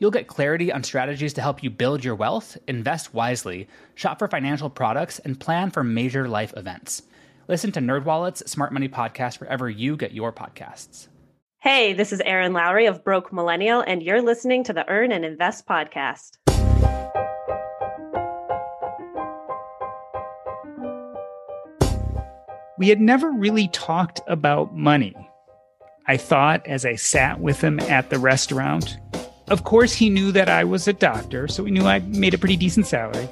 You'll get clarity on strategies to help you build your wealth, invest wisely, shop for financial products, and plan for major life events. Listen to NerdWallet's Smart Money Podcast wherever you get your podcasts. Hey, this is Erin Lowry of Broke Millennial, and you're listening to the Earn and Invest podcast. We had never really talked about money. I thought as I sat with him at the restaurant of course, he knew that I was a doctor, so he knew I made a pretty decent salary.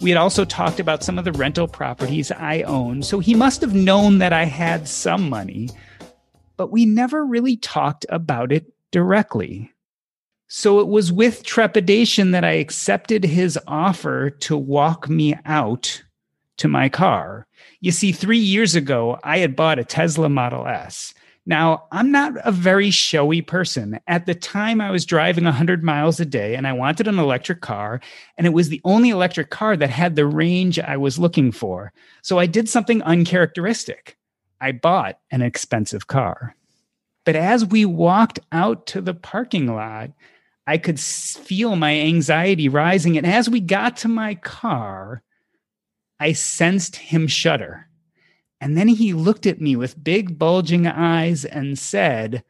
We had also talked about some of the rental properties I own, so he must have known that I had some money, but we never really talked about it directly. So it was with trepidation that I accepted his offer to walk me out to my car. You see, three years ago, I had bought a Tesla Model S. Now, I'm not a very showy person. At the time, I was driving 100 miles a day and I wanted an electric car, and it was the only electric car that had the range I was looking for. So I did something uncharacteristic. I bought an expensive car. But as we walked out to the parking lot, I could feel my anxiety rising. And as we got to my car, I sensed him shudder. And then he looked at me with big, bulging eyes and said,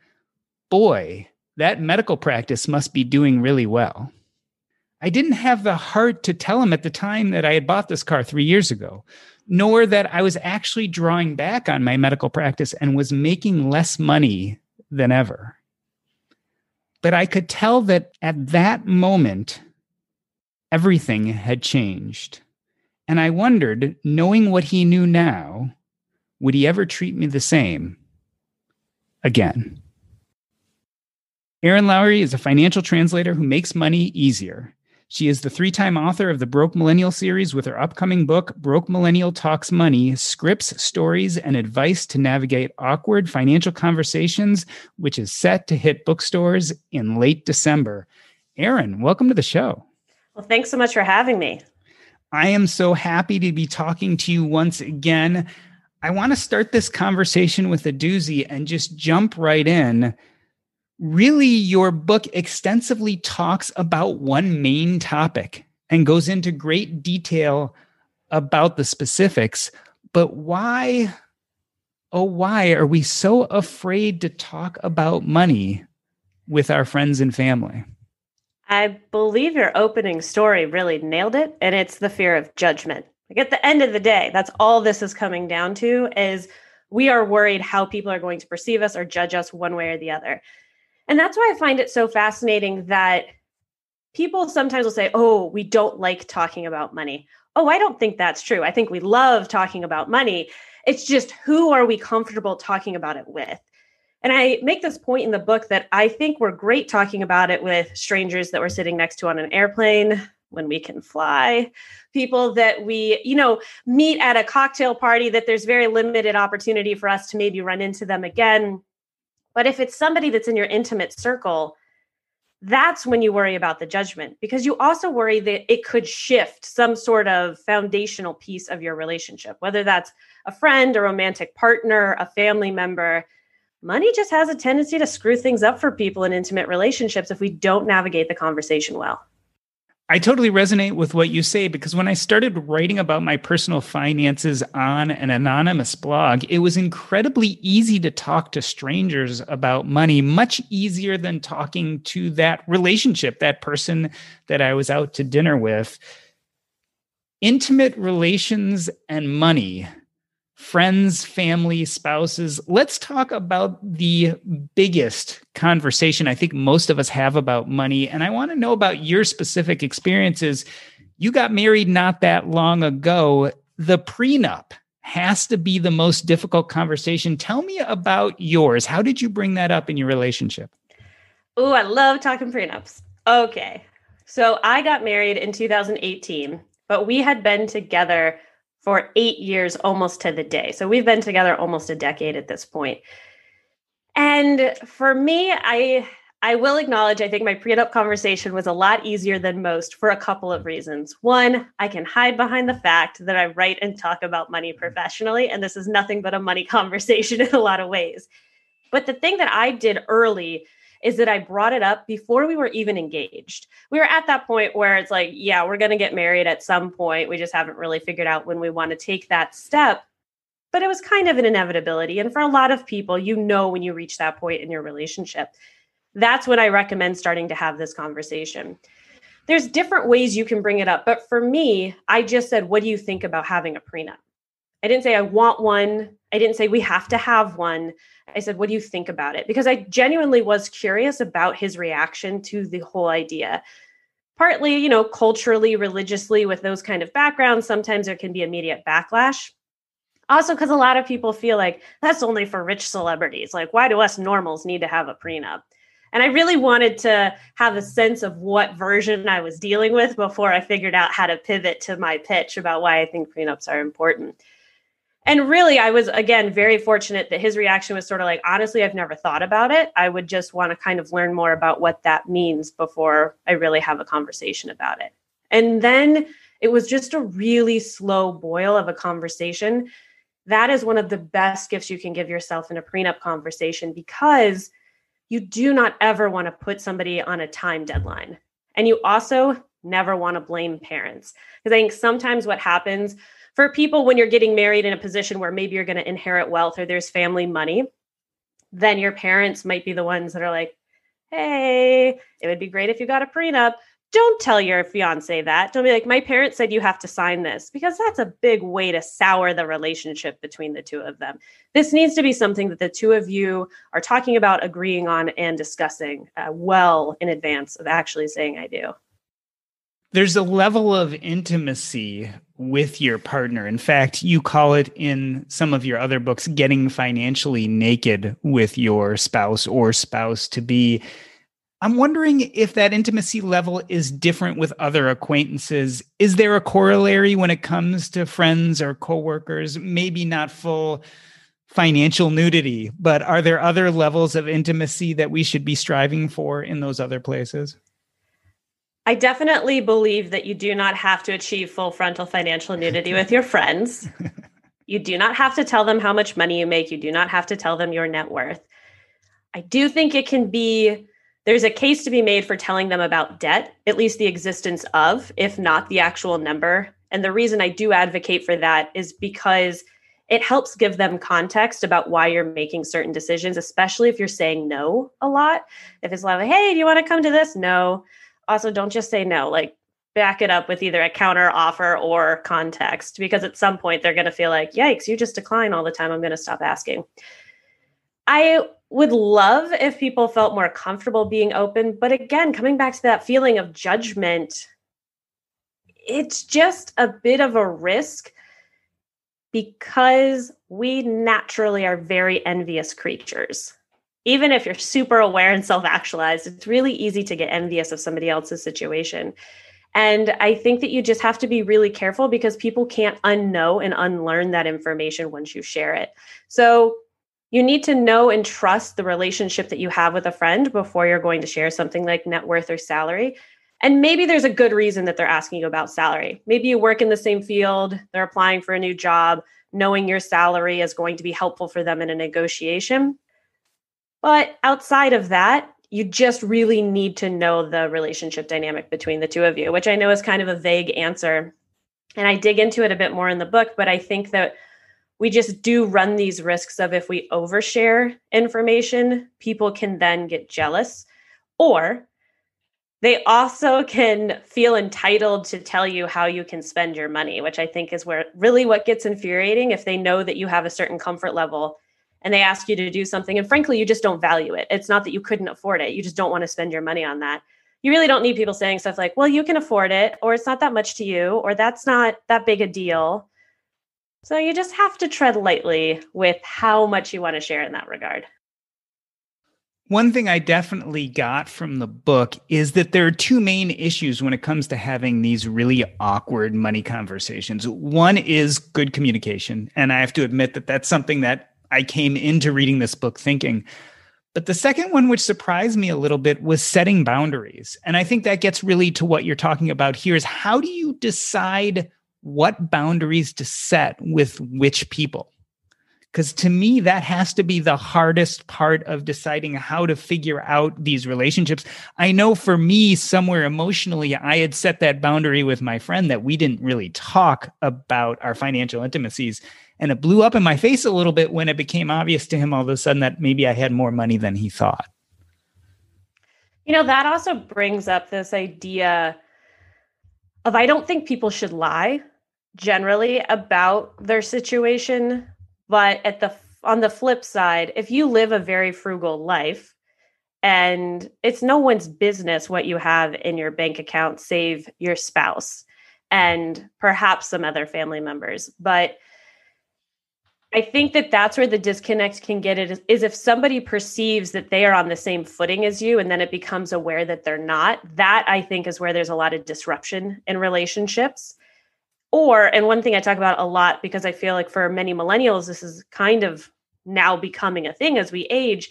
Boy, that medical practice must be doing really well. I didn't have the heart to tell him at the time that I had bought this car three years ago, nor that I was actually drawing back on my medical practice and was making less money than ever. But I could tell that at that moment, everything had changed. And I wondered, knowing what he knew now, would he ever treat me the same again? Erin Lowry is a financial translator who makes money easier. She is the three time author of the Broke Millennial series with her upcoming book, Broke Millennial Talks Money Scripts, Stories, and Advice to Navigate Awkward Financial Conversations, which is set to hit bookstores in late December. Erin, welcome to the show. Well, thanks so much for having me. I am so happy to be talking to you once again. I want to start this conversation with a doozy and just jump right in. Really, your book extensively talks about one main topic and goes into great detail about the specifics. But why, oh, why are we so afraid to talk about money with our friends and family? I believe your opening story really nailed it, and it's the fear of judgment. Like at the end of the day, that's all this is coming down to is we are worried how people are going to perceive us or judge us one way or the other. And that's why I find it so fascinating that people sometimes will say, "Oh, we don't like talking about money." Oh, I don't think that's true. I think we love talking about money. It's just who are we comfortable talking about it with? And I make this point in the book that I think we're great talking about it with strangers that we're sitting next to on an airplane, when we can fly, people that we, you know, meet at a cocktail party that there's very limited opportunity for us to maybe run into them again. But if it's somebody that's in your intimate circle, that's when you worry about the judgment because you also worry that it could shift some sort of foundational piece of your relationship, whether that's a friend, a romantic partner, a family member. Money just has a tendency to screw things up for people in intimate relationships if we don't navigate the conversation well. I totally resonate with what you say because when I started writing about my personal finances on an anonymous blog, it was incredibly easy to talk to strangers about money, much easier than talking to that relationship, that person that I was out to dinner with. intimate relations and money friends, family, spouses. Let's talk about the biggest conversation I think most of us have about money. And I want to know about your specific experiences. You got married not that long ago. The prenup has to be the most difficult conversation. Tell me about yours. How did you bring that up in your relationship? Oh, I love talking prenups. Okay. So I got married in 2018, but we had been together for eight years almost to the day. So we've been together almost a decade at this point. And for me, I I will acknowledge I think my prenup conversation was a lot easier than most for a couple of reasons. One, I can hide behind the fact that I write and talk about money professionally, and this is nothing but a money conversation in a lot of ways. But the thing that I did early is that I brought it up before we were even engaged. We were at that point where it's like, yeah, we're going to get married at some point. We just haven't really figured out when we want to take that step. But it was kind of an inevitability. And for a lot of people, you know, when you reach that point in your relationship, that's when I recommend starting to have this conversation. There's different ways you can bring it up. But for me, I just said, what do you think about having a prenup? I didn't say I want one. I didn't say we have to have one. I said, What do you think about it? Because I genuinely was curious about his reaction to the whole idea. Partly, you know, culturally, religiously, with those kind of backgrounds, sometimes there can be immediate backlash. Also, because a lot of people feel like that's only for rich celebrities. Like, why do us normals need to have a prenup? And I really wanted to have a sense of what version I was dealing with before I figured out how to pivot to my pitch about why I think prenups are important and really i was again very fortunate that his reaction was sort of like honestly i've never thought about it. I would just want to kind of learn more about what that means before i really have a conversation about it. And then it was just a really slow boil of a conversation. That is one of the best gifts you can give yourself in a prenup conversation because you do not ever want to put somebody on a time deadline. And you also never want to blame parents. Because i think sometimes what happens for people when you're getting married in a position where maybe you're going to inherit wealth or there's family money, then your parents might be the ones that are like, hey, it would be great if you got a prenup. Don't tell your fiance that. Don't be like, my parents said you have to sign this because that's a big way to sour the relationship between the two of them. This needs to be something that the two of you are talking about, agreeing on, and discussing uh, well in advance of actually saying, I do there's a level of intimacy with your partner. In fact, you call it in some of your other books getting financially naked with your spouse or spouse to be. I'm wondering if that intimacy level is different with other acquaintances. Is there a corollary when it comes to friends or coworkers? Maybe not full financial nudity, but are there other levels of intimacy that we should be striving for in those other places? I definitely believe that you do not have to achieve full frontal financial nudity with your friends. You do not have to tell them how much money you make. You do not have to tell them your net worth. I do think it can be, there's a case to be made for telling them about debt, at least the existence of, if not the actual number. And the reason I do advocate for that is because it helps give them context about why you're making certain decisions, especially if you're saying no a lot. If it's like, hey, do you want to come to this? No also don't just say no like back it up with either a counter offer or context because at some point they're going to feel like yikes you just decline all the time i'm going to stop asking. I would love if people felt more comfortable being open but again coming back to that feeling of judgment it's just a bit of a risk because we naturally are very envious creatures even if you're super aware and self actualized, it's really easy to get envious of somebody else's situation. And I think that you just have to be really careful because people can't unknow and unlearn that information once you share it. So you need to know and trust the relationship that you have with a friend before you're going to share something like net worth or salary. And maybe there's a good reason that they're asking you about salary. Maybe you work in the same field, they're applying for a new job, knowing your salary is going to be helpful for them in a negotiation. But outside of that, you just really need to know the relationship dynamic between the two of you, which I know is kind of a vague answer. And I dig into it a bit more in the book, but I think that we just do run these risks of if we overshare information, people can then get jealous. Or they also can feel entitled to tell you how you can spend your money, which I think is where really what gets infuriating if they know that you have a certain comfort level and they ask you to do something. And frankly, you just don't value it. It's not that you couldn't afford it, you just don't want to spend your money on that. You really don't need people saying stuff like, well, you can afford it, or it's not that much to you, or that's not that big a deal. So you just have to tread lightly with how much you want to share in that regard. One thing I definitely got from the book is that there are two main issues when it comes to having these really awkward money conversations. One is good communication. And I have to admit that that's something that I came into reading this book thinking. But the second one, which surprised me a little bit, was setting boundaries. And I think that gets really to what you're talking about here is how do you decide what boundaries to set with which people? Because to me, that has to be the hardest part of deciding how to figure out these relationships. I know for me, somewhere emotionally, I had set that boundary with my friend that we didn't really talk about our financial intimacies. And it blew up in my face a little bit when it became obvious to him all of a sudden that maybe I had more money than he thought. You know, that also brings up this idea of I don't think people should lie generally about their situation but at the on the flip side, if you live a very frugal life and it's no one's business what you have in your bank account save your spouse and perhaps some other family members, but I think that that's where the disconnect can get it is, is, if somebody perceives that they are on the same footing as you and then it becomes aware that they're not. That I think is where there's a lot of disruption in relationships or, and one thing I talk about a lot because I feel like for many millennials, this is kind of now becoming a thing as we age.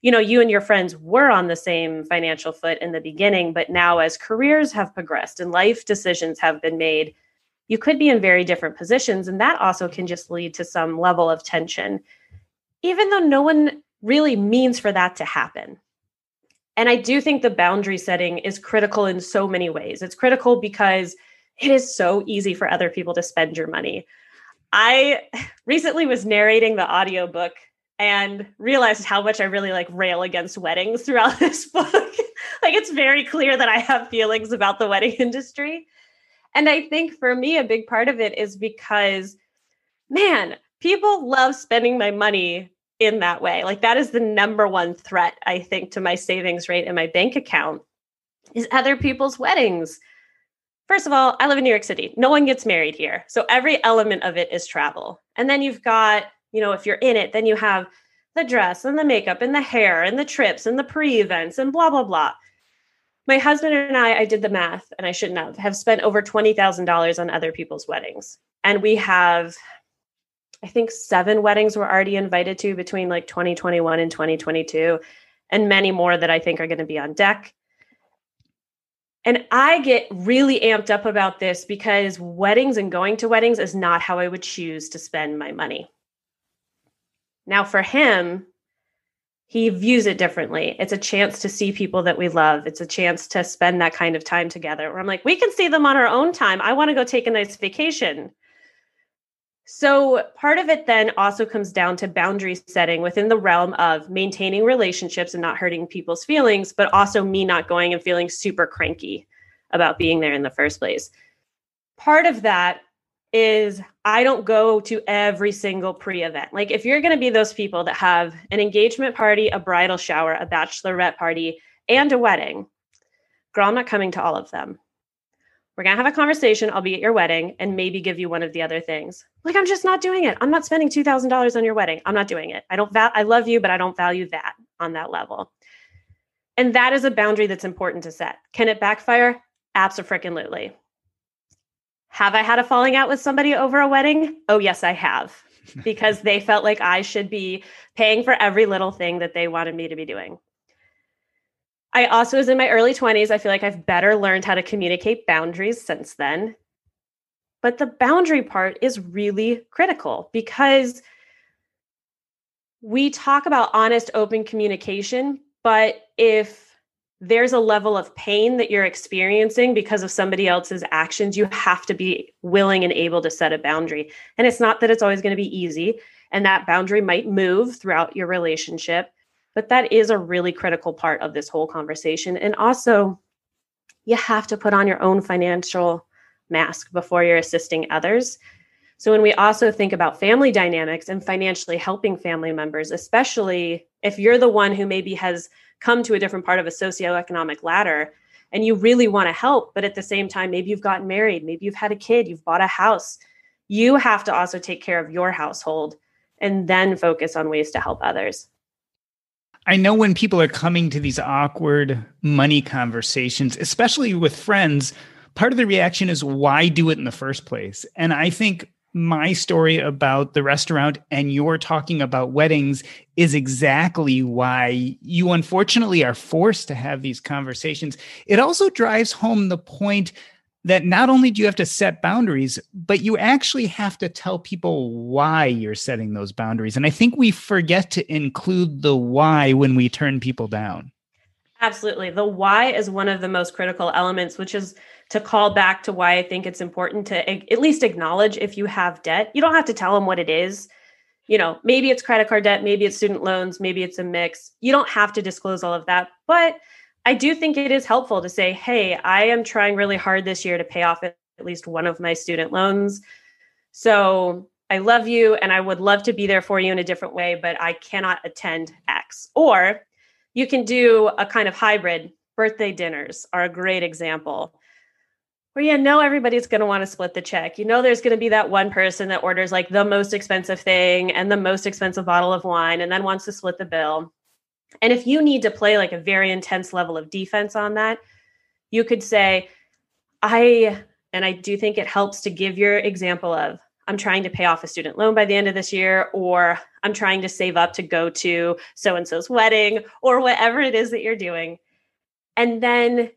You know, you and your friends were on the same financial foot in the beginning, but now as careers have progressed and life decisions have been made, you could be in very different positions. And that also can just lead to some level of tension, even though no one really means for that to happen. And I do think the boundary setting is critical in so many ways. It's critical because it is so easy for other people to spend your money. I recently was narrating the audiobook and realized how much I really like rail against weddings throughout this book. like it's very clear that I have feelings about the wedding industry. And I think for me, a big part of it is because, man, people love spending my money in that way. Like that is the number one threat, I think, to my savings rate in my bank account is other people's weddings. First of all, I live in New York City. No one gets married here. So every element of it is travel. And then you've got, you know, if you're in it, then you have the dress and the makeup and the hair and the trips and the pre events and blah, blah, blah. My husband and I, I did the math and I shouldn't have, have spent over $20,000 on other people's weddings. And we have, I think, seven weddings we're already invited to between like 2021 and 2022, and many more that I think are going to be on deck. And I get really amped up about this because weddings and going to weddings is not how I would choose to spend my money. Now, for him, he views it differently. It's a chance to see people that we love. It's a chance to spend that kind of time together. Where I'm like, we can see them on our own time. I want to go take a nice vacation. So, part of it then also comes down to boundary setting within the realm of maintaining relationships and not hurting people's feelings, but also me not going and feeling super cranky about being there in the first place. Part of that is I don't go to every single pre event. Like, if you're going to be those people that have an engagement party, a bridal shower, a bachelorette party, and a wedding, girl, I'm not coming to all of them. We're going to have a conversation. I'll be at your wedding and maybe give you one of the other things. Like, I'm just not doing it. I'm not spending $2,000 on your wedding. I'm not doing it. I don't, val- I love you, but I don't value that on that level. And that is a boundary that's important to set. Can it backfire? Absolutely. Have I had a falling out with somebody over a wedding? Oh, yes, I have, because they felt like I should be paying for every little thing that they wanted me to be doing. I also was in my early 20s. I feel like I've better learned how to communicate boundaries since then. But the boundary part is really critical because we talk about honest, open communication. But if there's a level of pain that you're experiencing because of somebody else's actions, you have to be willing and able to set a boundary. And it's not that it's always going to be easy, and that boundary might move throughout your relationship. But that is a really critical part of this whole conversation. And also, you have to put on your own financial mask before you're assisting others. So, when we also think about family dynamics and financially helping family members, especially if you're the one who maybe has come to a different part of a socioeconomic ladder and you really want to help, but at the same time, maybe you've gotten married, maybe you've had a kid, you've bought a house, you have to also take care of your household and then focus on ways to help others. I know when people are coming to these awkward money conversations, especially with friends, part of the reaction is why do it in the first place? And I think my story about the restaurant and you're talking about weddings is exactly why you unfortunately are forced to have these conversations. It also drives home the point that not only do you have to set boundaries, but you actually have to tell people why you're setting those boundaries. And I think we forget to include the why when we turn people down. Absolutely. The why is one of the most critical elements, which is to call back to why I think it's important to at least acknowledge if you have debt. You don't have to tell them what it is. You know, maybe it's credit card debt, maybe it's student loans, maybe it's a mix. You don't have to disclose all of that. But I do think it is helpful to say, hey, I am trying really hard this year to pay off at least one of my student loans. So I love you and I would love to be there for you in a different way, but I cannot attend X. Or you can do a kind of hybrid. Birthday dinners are a great example where you know everybody's going to want to split the check. You know there's going to be that one person that orders like the most expensive thing and the most expensive bottle of wine and then wants to split the bill. And if you need to play like a very intense level of defense on that, you could say, I, and I do think it helps to give your example of, I'm trying to pay off a student loan by the end of this year, or I'm trying to save up to go to so and so's wedding, or whatever it is that you're doing. And then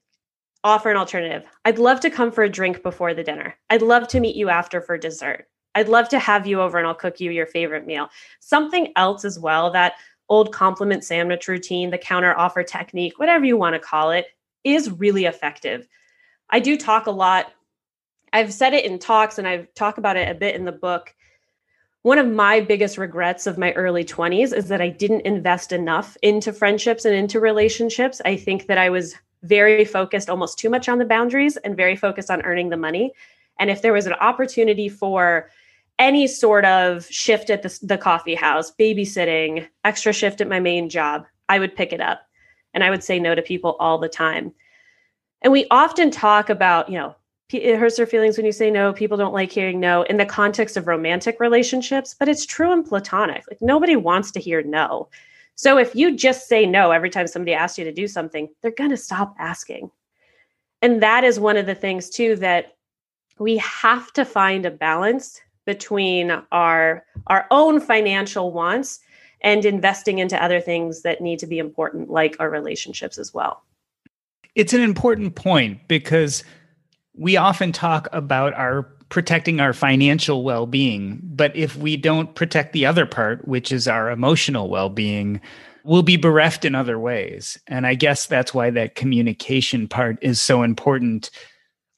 offer an alternative. I'd love to come for a drink before the dinner. I'd love to meet you after for dessert. I'd love to have you over and I'll cook you your favorite meal. Something else as well that old compliment sandwich routine, the counter offer technique, whatever you want to call it, is really effective. I do talk a lot. I've said it in talks and I've talked about it a bit in the book. One of my biggest regrets of my early 20s is that I didn't invest enough into friendships and into relationships. I think that I was very focused almost too much on the boundaries and very focused on earning the money. And if there was an opportunity for any sort of shift at the, the coffee house, babysitting, extra shift at my main job, I would pick it up. And I would say no to people all the time. And we often talk about, you know, it hurts their feelings when you say no. People don't like hearing no in the context of romantic relationships, but it's true in platonic. Like nobody wants to hear no. So if you just say no every time somebody asks you to do something, they're going to stop asking. And that is one of the things, too, that we have to find a balance between our our own financial wants and investing into other things that need to be important like our relationships as well it's an important point because we often talk about our protecting our financial well being. But if we don't protect the other part, which is our emotional well being, we'll be bereft in other ways. And I guess that's why that communication part is so important.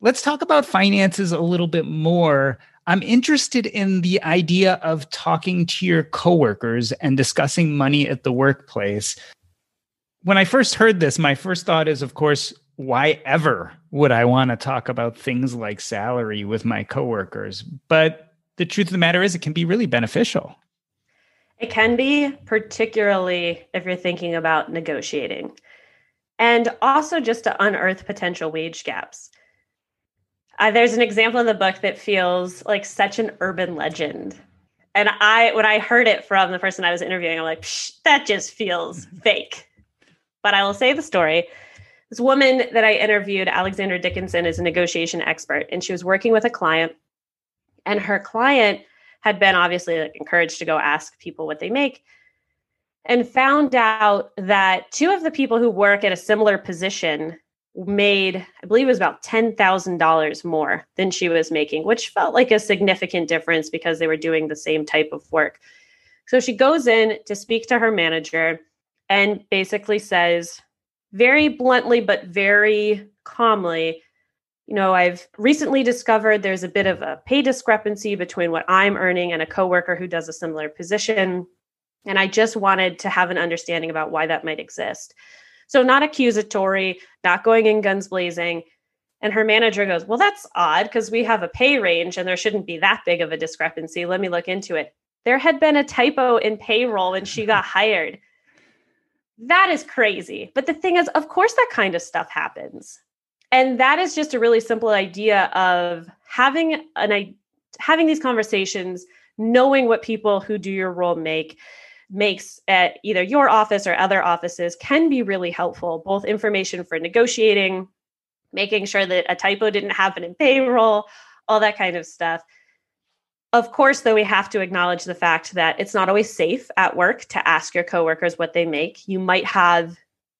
Let's talk about finances a little bit more. I'm interested in the idea of talking to your coworkers and discussing money at the workplace. When I first heard this, my first thought is, of course, why ever would I want to talk about things like salary with my coworkers? But the truth of the matter is, it can be really beneficial. It can be, particularly if you're thinking about negotiating. And also just to unearth potential wage gaps. Uh, there's an example in the book that feels like such an urban legend. And I, when I heard it from the person I was interviewing, I'm like, that just feels fake. But I will say the story. This woman that I interviewed, Alexandra Dickinson, is a negotiation expert, and she was working with a client, and her client had been obviously like encouraged to go ask people what they make and found out that two of the people who work at a similar position made i believe it was about $10,000 more than she was making which felt like a significant difference because they were doing the same type of work. So she goes in to speak to her manager and basically says very bluntly, but very calmly, you know, I've recently discovered there's a bit of a pay discrepancy between what I'm earning and a coworker who does a similar position. And I just wanted to have an understanding about why that might exist. So, not accusatory, not going in guns blazing. And her manager goes, Well, that's odd because we have a pay range and there shouldn't be that big of a discrepancy. Let me look into it. There had been a typo in payroll when she got hired. That is crazy. But the thing is, of course, that kind of stuff happens. And that is just a really simple idea of having an having these conversations, knowing what people who do your role make makes at either your office or other offices can be really helpful, both information for negotiating, making sure that a typo didn't happen in payroll, all that kind of stuff. Of course, though, we have to acknowledge the fact that it's not always safe at work to ask your coworkers what they make. You might have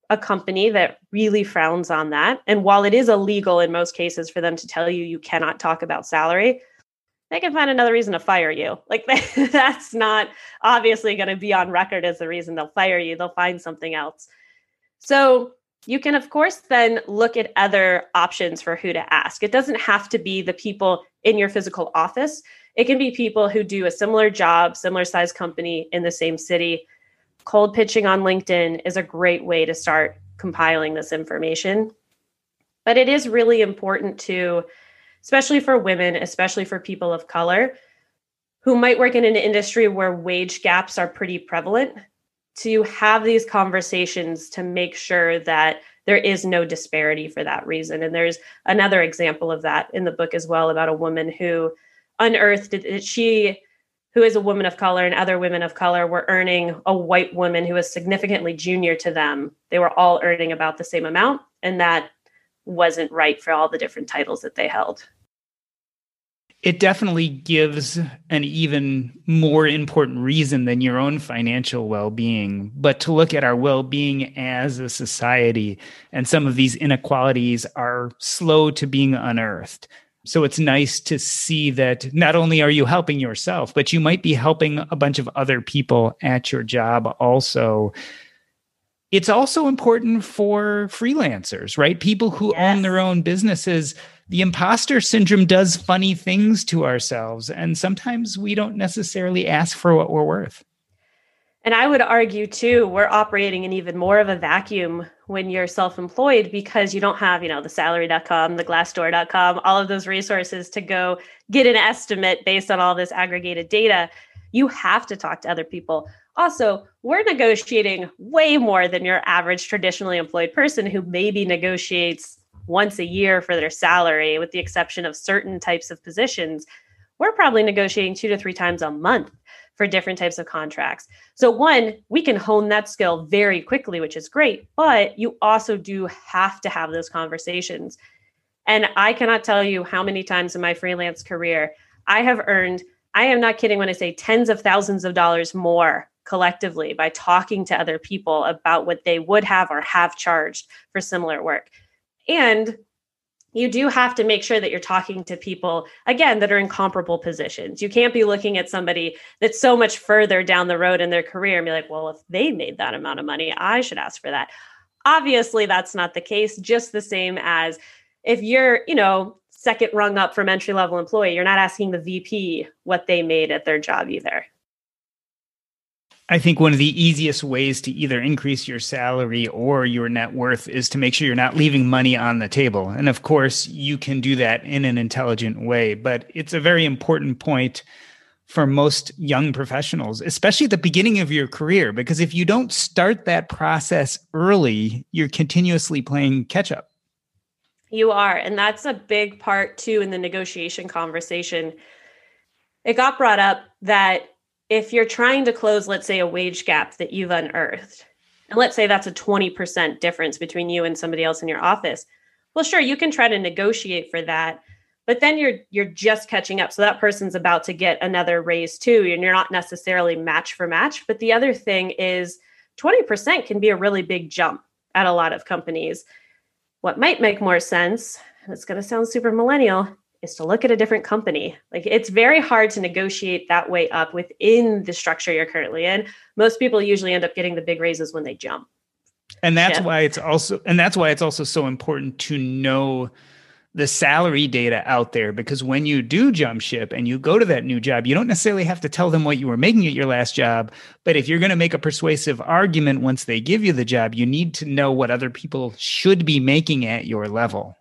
a company that really frowns on that. And while it is illegal in most cases for them to tell you you cannot talk about salary, they can find another reason to fire you. Like that's not obviously going to be on record as the reason they'll fire you. They'll find something else. So you can, of course, then look at other options for who to ask. It doesn't have to be the people in your physical office. It can be people who do a similar job, similar size company in the same city. Cold pitching on LinkedIn is a great way to start compiling this information. But it is really important to especially for women, especially for people of color who might work in an industry where wage gaps are pretty prevalent, to have these conversations to make sure that there is no disparity for that reason. And there's another example of that in the book as well about a woman who unearthed that she who is a woman of color and other women of color were earning a white woman who was significantly junior to them. They were all earning about the same amount. And that wasn't right for all the different titles that they held. It definitely gives an even more important reason than your own financial well being, but to look at our well being as a society. And some of these inequalities are slow to being unearthed. So it's nice to see that not only are you helping yourself, but you might be helping a bunch of other people at your job also it's also important for freelancers, right? People who yes. own their own businesses. The imposter syndrome does funny things to ourselves, and sometimes we don't necessarily ask for what we're worth. And I would argue too, we're operating in even more of a vacuum when you're self-employed because you don't have, you know, the salary.com, the glassdoor.com, all of those resources to go get an estimate based on all this aggregated data. You have to talk to other people. Also, we're negotiating way more than your average traditionally employed person who maybe negotiates once a year for their salary, with the exception of certain types of positions. We're probably negotiating two to three times a month for different types of contracts. So, one, we can hone that skill very quickly, which is great, but you also do have to have those conversations. And I cannot tell you how many times in my freelance career I have earned, I am not kidding when I say tens of thousands of dollars more collectively by talking to other people about what they would have or have charged for similar work. And you do have to make sure that you're talking to people again that are in comparable positions. You can't be looking at somebody that's so much further down the road in their career and be like, well, if they made that amount of money, I should ask for that. Obviously, that's not the case, just the same as if you're, you know, second rung up from entry level employee, you're not asking the VP what they made at their job either. I think one of the easiest ways to either increase your salary or your net worth is to make sure you're not leaving money on the table. And of course, you can do that in an intelligent way, but it's a very important point for most young professionals, especially at the beginning of your career, because if you don't start that process early, you're continuously playing catch up. You are. And that's a big part too in the negotiation conversation. It got brought up that if you're trying to close, let's say, a wage gap that you've unearthed, and let's say that's a 20% difference between you and somebody else in your office, well, sure, you can try to negotiate for that. But then you're you're just catching up. So that person's about to get another raise too, and you're not necessarily match for match. But the other thing is 20% can be a really big jump at a lot of companies. What might make more sense, and it's going to sound super millennial, is to look at a different company. Like it's very hard to negotiate that way up within the structure you're currently in. Most people usually end up getting the big raises when they jump. And that's yeah. why it's also and that's why it's also so important to know the salary data out there because when you do jump ship and you go to that new job, you don't necessarily have to tell them what you were making at your last job. But if you're going to make a persuasive argument once they give you the job, you need to know what other people should be making at your level.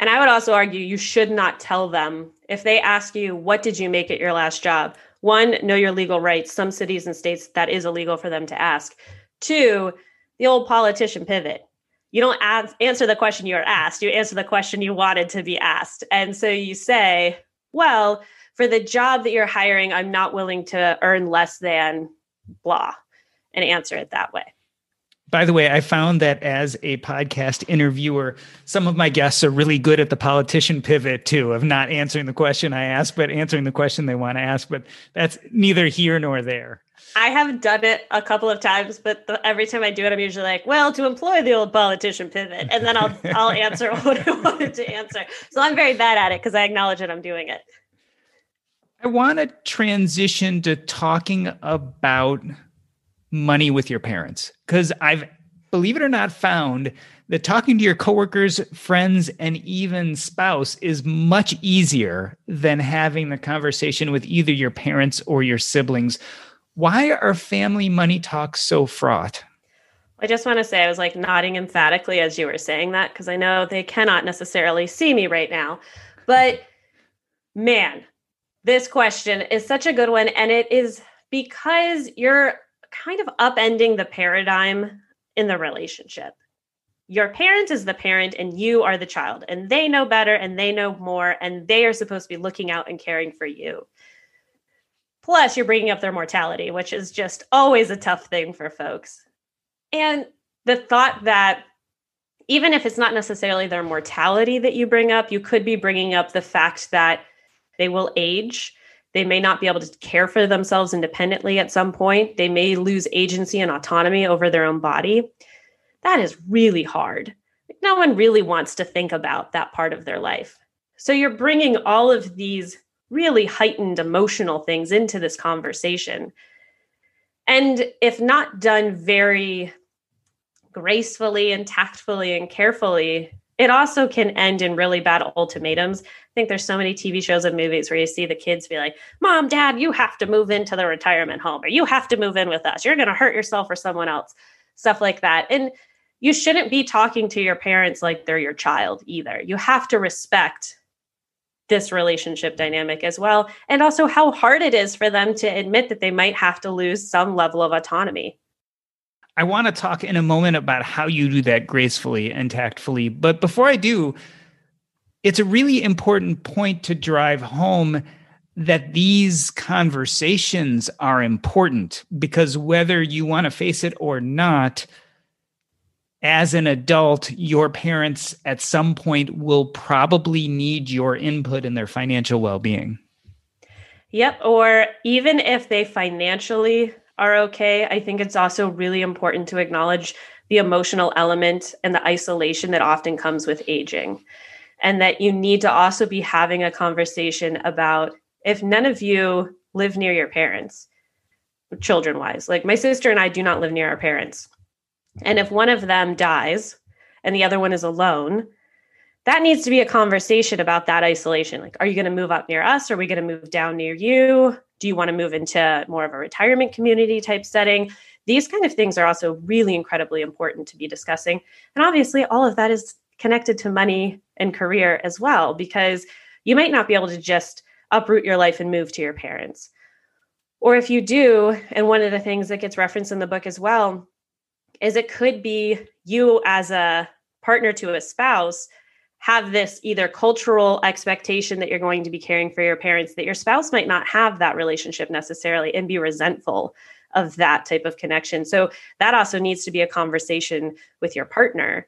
And I would also argue you should not tell them if they ask you, What did you make at your last job? One, know your legal rights. Some cities and states that is illegal for them to ask. Two, the old politician pivot you don't ask, answer the question you are asked you answer the question you wanted to be asked and so you say well for the job that you're hiring i'm not willing to earn less than blah and answer it that way by the way, I found that as a podcast interviewer, some of my guests are really good at the politician pivot too, of not answering the question I ask, but answering the question they want to ask. But that's neither here nor there. I have done it a couple of times, but the, every time I do it, I'm usually like, "Well, to employ the old politician pivot," and then I'll I'll answer what I wanted to answer. So I'm very bad at it because I acknowledge that I'm doing it. I want to transition to talking about money with your parents because I've believe it or not found that talking to your coworkers, friends, and even spouse is much easier than having the conversation with either your parents or your siblings. Why are family money talks so fraught? I just want to say I was like nodding emphatically as you were saying that because I know they cannot necessarily see me right now. But man, this question is such a good one. And it is because you're kind of upending the paradigm in the relationship. Your parent is the parent and you are the child, and they know better and they know more, and they are supposed to be looking out and caring for you. Plus, you're bringing up their mortality, which is just always a tough thing for folks. And the thought that even if it's not necessarily their mortality that you bring up, you could be bringing up the fact that they will age they may not be able to care for themselves independently at some point. They may lose agency and autonomy over their own body. That is really hard. No one really wants to think about that part of their life. So you're bringing all of these really heightened emotional things into this conversation. And if not done very gracefully and tactfully and carefully, it also can end in really bad ultimatums I think there's so many TV shows and movies where you see the kids be like, Mom, Dad, you have to move into the retirement home or you have to move in with us. You're going to hurt yourself or someone else, stuff like that. And you shouldn't be talking to your parents like they're your child either. You have to respect this relationship dynamic as well. And also how hard it is for them to admit that they might have to lose some level of autonomy. I want to talk in a moment about how you do that gracefully and tactfully. But before I do, it's a really important point to drive home that these conversations are important because whether you want to face it or not, as an adult, your parents at some point will probably need your input in their financial well being. Yep. Or even if they financially are okay, I think it's also really important to acknowledge the emotional element and the isolation that often comes with aging and that you need to also be having a conversation about if none of you live near your parents children wise like my sister and i do not live near our parents and if one of them dies and the other one is alone that needs to be a conversation about that isolation. Like are you going to move up near us? Are we going to move down near you do you want to move into more of a retirement community type setting these kind of things are also really incredibly important to be discussing and obviously all of that is connected to money and career as well, because you might not be able to just uproot your life and move to your parents. Or if you do, and one of the things that gets referenced in the book as well is it could be you as a partner to a spouse have this either cultural expectation that you're going to be caring for your parents that your spouse might not have that relationship necessarily and be resentful of that type of connection. So that also needs to be a conversation with your partner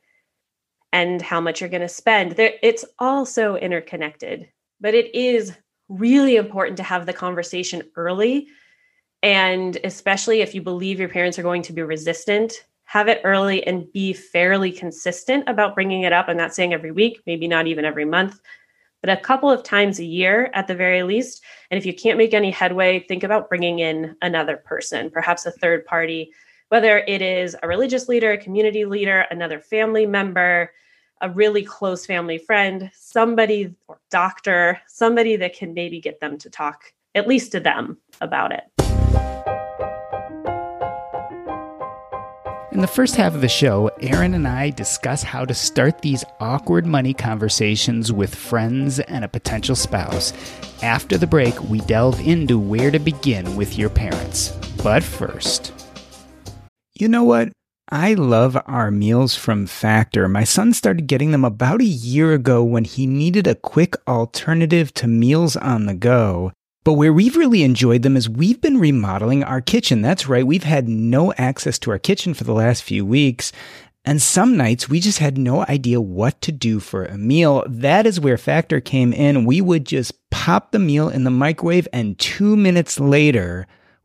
and how much you're going to spend. There, it's all so interconnected, but it is really important to have the conversation early. And especially if you believe your parents are going to be resistant, have it early and be fairly consistent about bringing it up. I'm not saying every week, maybe not even every month, but a couple of times a year at the very least. And if you can't make any headway, think about bringing in another person, perhaps a third party, whether it is a religious leader, a community leader, another family member, a really close family friend, somebody or doctor, somebody that can maybe get them to talk at least to them about it. In the first half of the show, Erin and I discuss how to start these awkward money conversations with friends and a potential spouse. After the break, we delve into where to begin with your parents. But first, you know what? I love our meals from Factor. My son started getting them about a year ago when he needed a quick alternative to meals on the go. But where we've really enjoyed them is we've been remodeling our kitchen. That's right. We've had no access to our kitchen for the last few weeks. And some nights we just had no idea what to do for a meal. That is where Factor came in. We would just pop the meal in the microwave and two minutes later,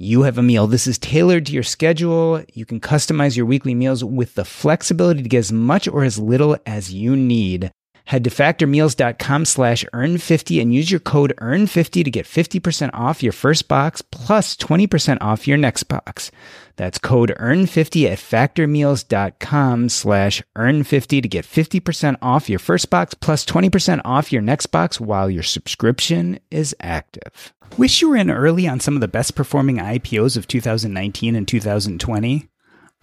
you have a meal. This is tailored to your schedule. You can customize your weekly meals with the flexibility to get as much or as little as you need. Head to factormeals.com slash earn50 and use your code earn50 to get 50% off your first box plus 20% off your next box. That's code earn50 at factormeals.com slash earn50 to get 50% off your first box plus 20% off your next box while your subscription is active. Wish you were in early on some of the best performing IPOs of 2019 and 2020?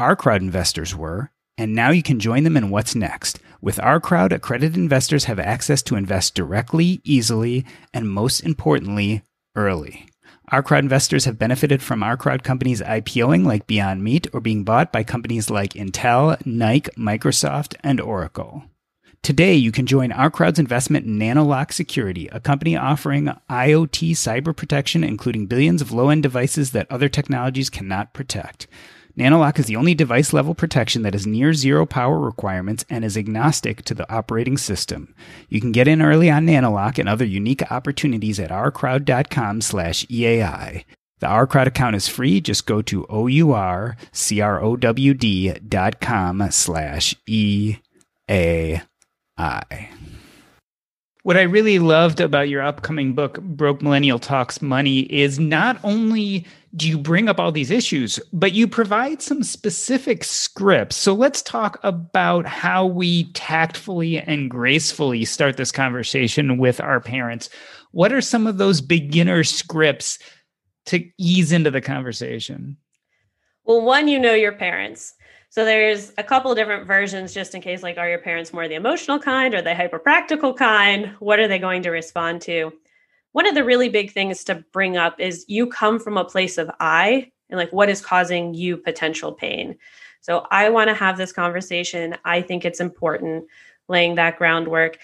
Our crowd investors were, and now you can join them in what's next. With our crowd, accredited investors have access to invest directly, easily, and most importantly, early. Our crowd investors have benefited from our crowd companies IPOing like Beyond Meat or being bought by companies like Intel, Nike, Microsoft, and Oracle. Today, you can join our crowd's investment in Nanolock Security, a company offering IoT cyber protection, including billions of low end devices that other technologies cannot protect. Nanolock is the only device level protection that has near zero power requirements and is agnostic to the operating system. You can get in early on Nanolock and other unique opportunities at ourcrowd.com slash EAI. The Our Crowd account is free. Just go to O-U-R-C-R-O-W-D dot com slash E-A-I. What I really loved about your upcoming book, Broke Millennial Talks Money, is not only do you bring up all these issues, but you provide some specific scripts. So let's talk about how we tactfully and gracefully start this conversation with our parents. What are some of those beginner scripts to ease into the conversation? Well, one, you know your parents. So there's a couple different versions just in case like are your parents more the emotional kind or the hyper practical kind? What are they going to respond to? One of the really big things to bring up is you come from a place of I and like what is causing you potential pain. So I want to have this conversation. I think it's important laying that groundwork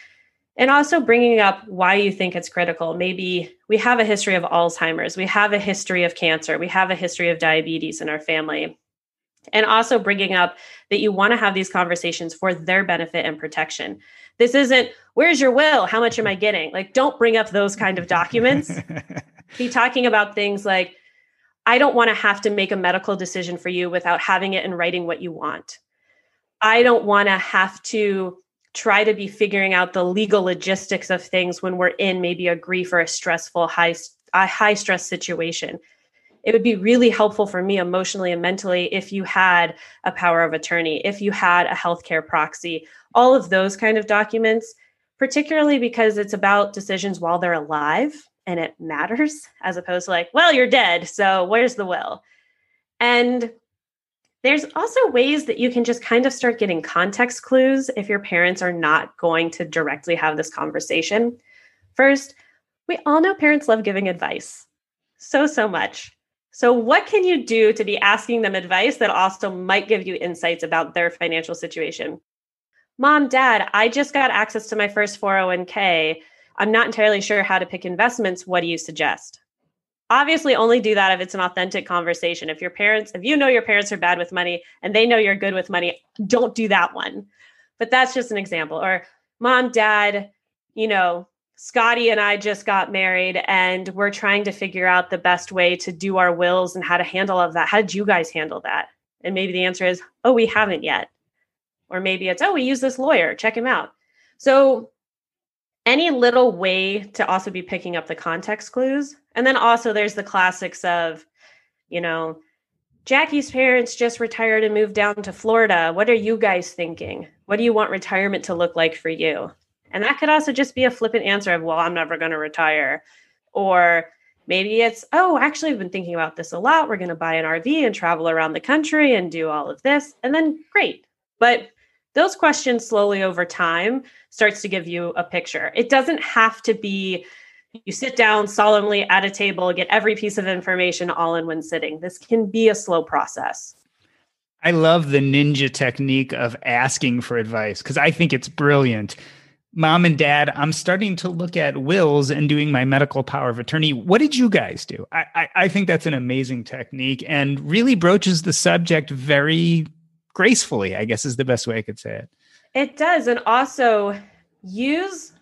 and also bringing up why you think it's critical. Maybe we have a history of Alzheimer's, we have a history of cancer, we have a history of diabetes in our family and also bringing up that you want to have these conversations for their benefit and protection. This isn't, where's your will? How much am I getting? Like, don't bring up those kind of documents. Be talking about things like, I don't want to have to make a medical decision for you without having it in writing what you want. I don't want to have to try to be figuring out the legal logistics of things when we're in maybe a grief or a stressful high a high stress situation it would be really helpful for me emotionally and mentally if you had a power of attorney, if you had a healthcare proxy, all of those kind of documents, particularly because it's about decisions while they're alive and it matters, as opposed to like, well, you're dead. So where's the will? And there's also ways that you can just kind of start getting context clues if your parents are not going to directly have this conversation. First, we all know parents love giving advice so, so much. So, what can you do to be asking them advice that also might give you insights about their financial situation? Mom, dad, I just got access to my first 401k. I'm not entirely sure how to pick investments. What do you suggest? Obviously, only do that if it's an authentic conversation. If your parents, if you know your parents are bad with money and they know you're good with money, don't do that one. But that's just an example. Or, mom, dad, you know, Scotty and I just got married and we're trying to figure out the best way to do our wills and how to handle all of that. How did you guys handle that? And maybe the answer is, oh, we haven't yet. Or maybe it's, oh, we use this lawyer, check him out. So, any little way to also be picking up the context clues. And then also, there's the classics of, you know, Jackie's parents just retired and moved down to Florida. What are you guys thinking? What do you want retirement to look like for you? And that could also just be a flippant answer of, well, I'm never going to retire. Or maybe it's, oh, actually, I've been thinking about this a lot. We're going to buy an RV and travel around the country and do all of this. And then great. But those questions slowly over time starts to give you a picture. It doesn't have to be you sit down solemnly at a table, get every piece of information all in one sitting. This can be a slow process. I love the ninja technique of asking for advice because I think it's brilliant. Mom and dad, I'm starting to look at wills and doing my medical power of attorney. What did you guys do? I, I, I think that's an amazing technique and really broaches the subject very gracefully, I guess is the best way I could say it. It does. And also use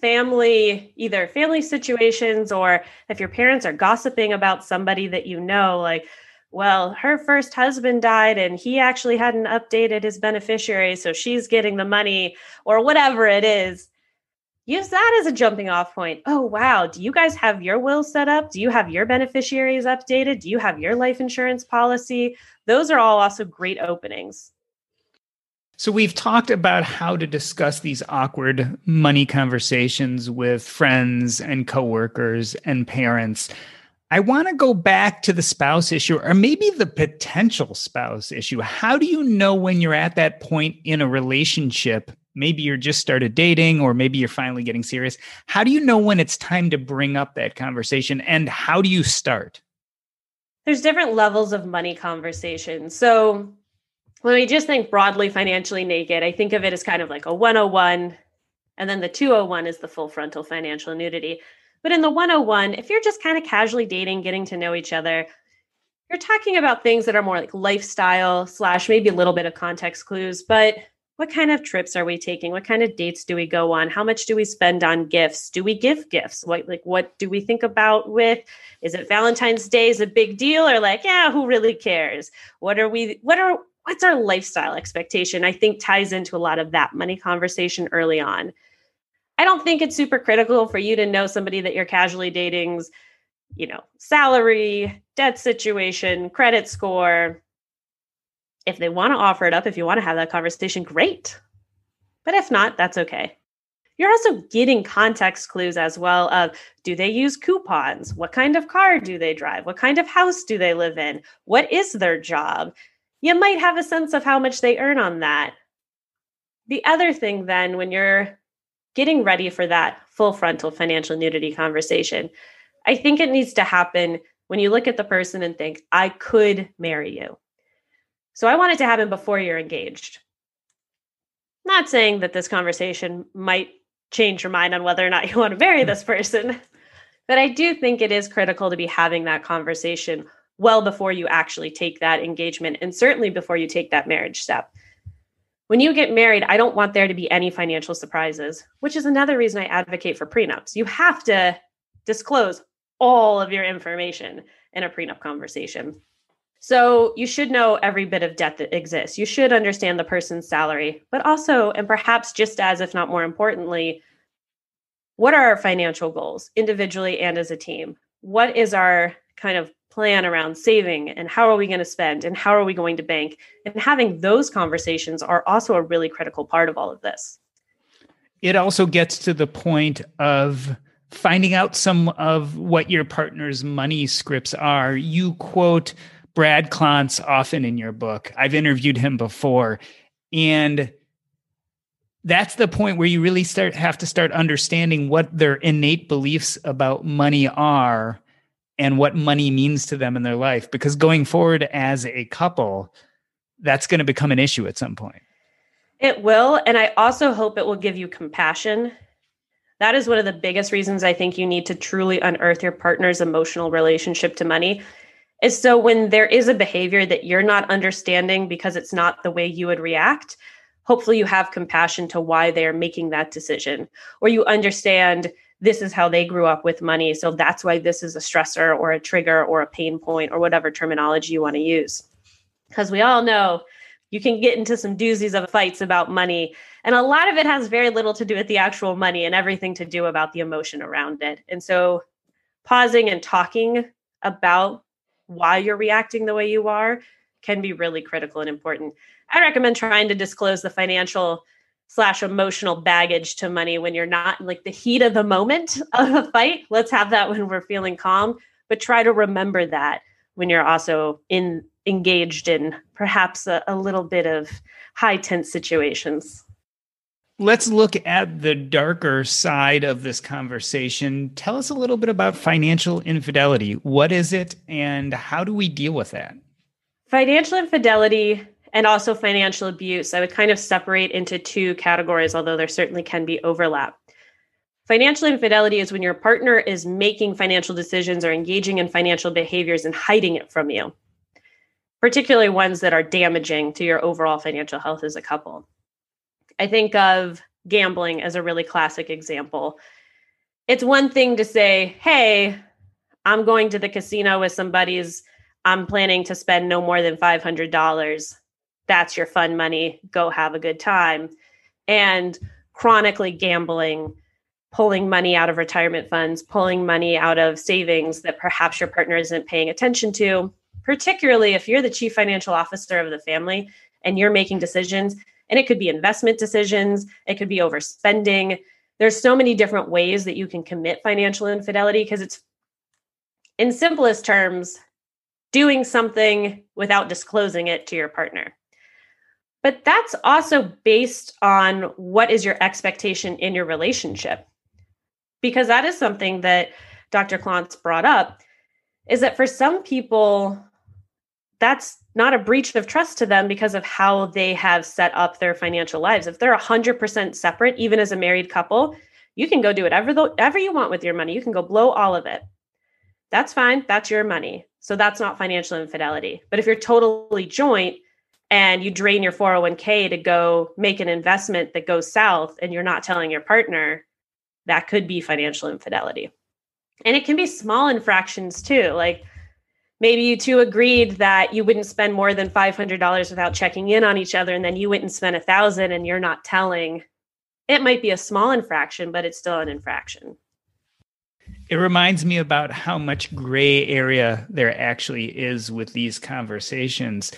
family either family situations or if your parents are gossiping about somebody that you know like well her first husband died and he actually hadn't updated his beneficiary so she's getting the money or whatever it is. Use that as a jumping off point. Oh wow do you guys have your will set up? Do you have your beneficiaries updated? Do you have your life insurance policy? Those are all also great openings. So we've talked about how to discuss these awkward money conversations with friends and coworkers and parents. I want to go back to the spouse issue or maybe the potential spouse issue. How do you know when you're at that point in a relationship? Maybe you're just started dating or maybe you're finally getting serious. How do you know when it's time to bring up that conversation and how do you start? There's different levels of money conversation. So when we just think broadly financially naked, I think of it as kind of like a 101, and then the 201 is the full frontal financial nudity. But in the 101, if you're just kind of casually dating, getting to know each other, you're talking about things that are more like lifestyle slash maybe a little bit of context clues. But what kind of trips are we taking? What kind of dates do we go on? How much do we spend on gifts? Do we give gifts? What like what do we think about with? Is it Valentine's Day is a big deal or like, yeah, who really cares? What are we what are what's our lifestyle expectation i think ties into a lot of that money conversation early on i don't think it's super critical for you to know somebody that you're casually dating's you know salary debt situation credit score. If they want to offer it up if you want to have that conversation great. But if not that's okay. You're also getting context clues as well of do they use coupons? What kind of car do they drive? What kind of house do they live in? What is their job? You might have a sense of how much they earn on that. The other thing, then, when you're getting ready for that full frontal financial nudity conversation, I think it needs to happen when you look at the person and think, I could marry you. So I want it to happen before you're engaged. Not saying that this conversation might change your mind on whether or not you want to marry this person, but I do think it is critical to be having that conversation well before you actually take that engagement and certainly before you take that marriage step. When you get married, I don't want there to be any financial surprises, which is another reason I advocate for prenups. You have to disclose all of your information in a prenup conversation. So you should know every bit of debt that exists. You should understand the person's salary, but also, and perhaps just as, if not more importantly, what are our financial goals individually and as a team? What is our kind of plan around saving and how are we going to spend and how are we going to bank? And having those conversations are also a really critical part of all of this. It also gets to the point of finding out some of what your partner's money scripts are. You quote brad klontz often in your book. I've interviewed him before. And that's the point where you really start have to start understanding what their innate beliefs about money are and what money means to them in their life because going forward as a couple that's going to become an issue at some point. It will and i also hope it will give you compassion. That is one of the biggest reasons i think you need to truly unearth your partner's emotional relationship to money is so when there is a behavior that you're not understanding because it's not the way you would react hopefully you have compassion to why they're making that decision or you understand this is how they grew up with money. So that's why this is a stressor or a trigger or a pain point or whatever terminology you want to use. Because we all know you can get into some doozies of fights about money. And a lot of it has very little to do with the actual money and everything to do about the emotion around it. And so pausing and talking about why you're reacting the way you are can be really critical and important. I recommend trying to disclose the financial slash emotional baggage to money when you're not in like the heat of the moment of a fight. Let's have that when we're feeling calm, but try to remember that when you're also in engaged in perhaps a, a little bit of high tense situations. Let's look at the darker side of this conversation. Tell us a little bit about financial infidelity. What is it and how do we deal with that? Financial infidelity and also financial abuse, I would kind of separate into two categories, although there certainly can be overlap. Financial infidelity is when your partner is making financial decisions or engaging in financial behaviors and hiding it from you, particularly ones that are damaging to your overall financial health as a couple. I think of gambling as a really classic example. It's one thing to say, hey, I'm going to the casino with some buddies. I'm planning to spend no more than $500 that's your fun money. Go have a good time. And chronically gambling, pulling money out of retirement funds, pulling money out of savings that perhaps your partner isn't paying attention to, particularly if you're the chief financial officer of the family and you're making decisions. And it could be investment decisions, it could be overspending. There's so many different ways that you can commit financial infidelity because it's, in simplest terms, doing something without disclosing it to your partner. But that's also based on what is your expectation in your relationship. Because that is something that Dr. Klontz brought up is that for some people, that's not a breach of trust to them because of how they have set up their financial lives. If they're 100% separate, even as a married couple, you can go do whatever, whatever you want with your money. You can go blow all of it. That's fine. That's your money. So that's not financial infidelity. But if you're totally joint, and you drain your 401k to go make an investment that goes south and you're not telling your partner, that could be financial infidelity. And it can be small infractions too. Like maybe you two agreed that you wouldn't spend more than $500 without checking in on each other and then you went and spent a thousand and you're not telling. It might be a small infraction, but it's still an infraction. It reminds me about how much gray area there actually is with these conversations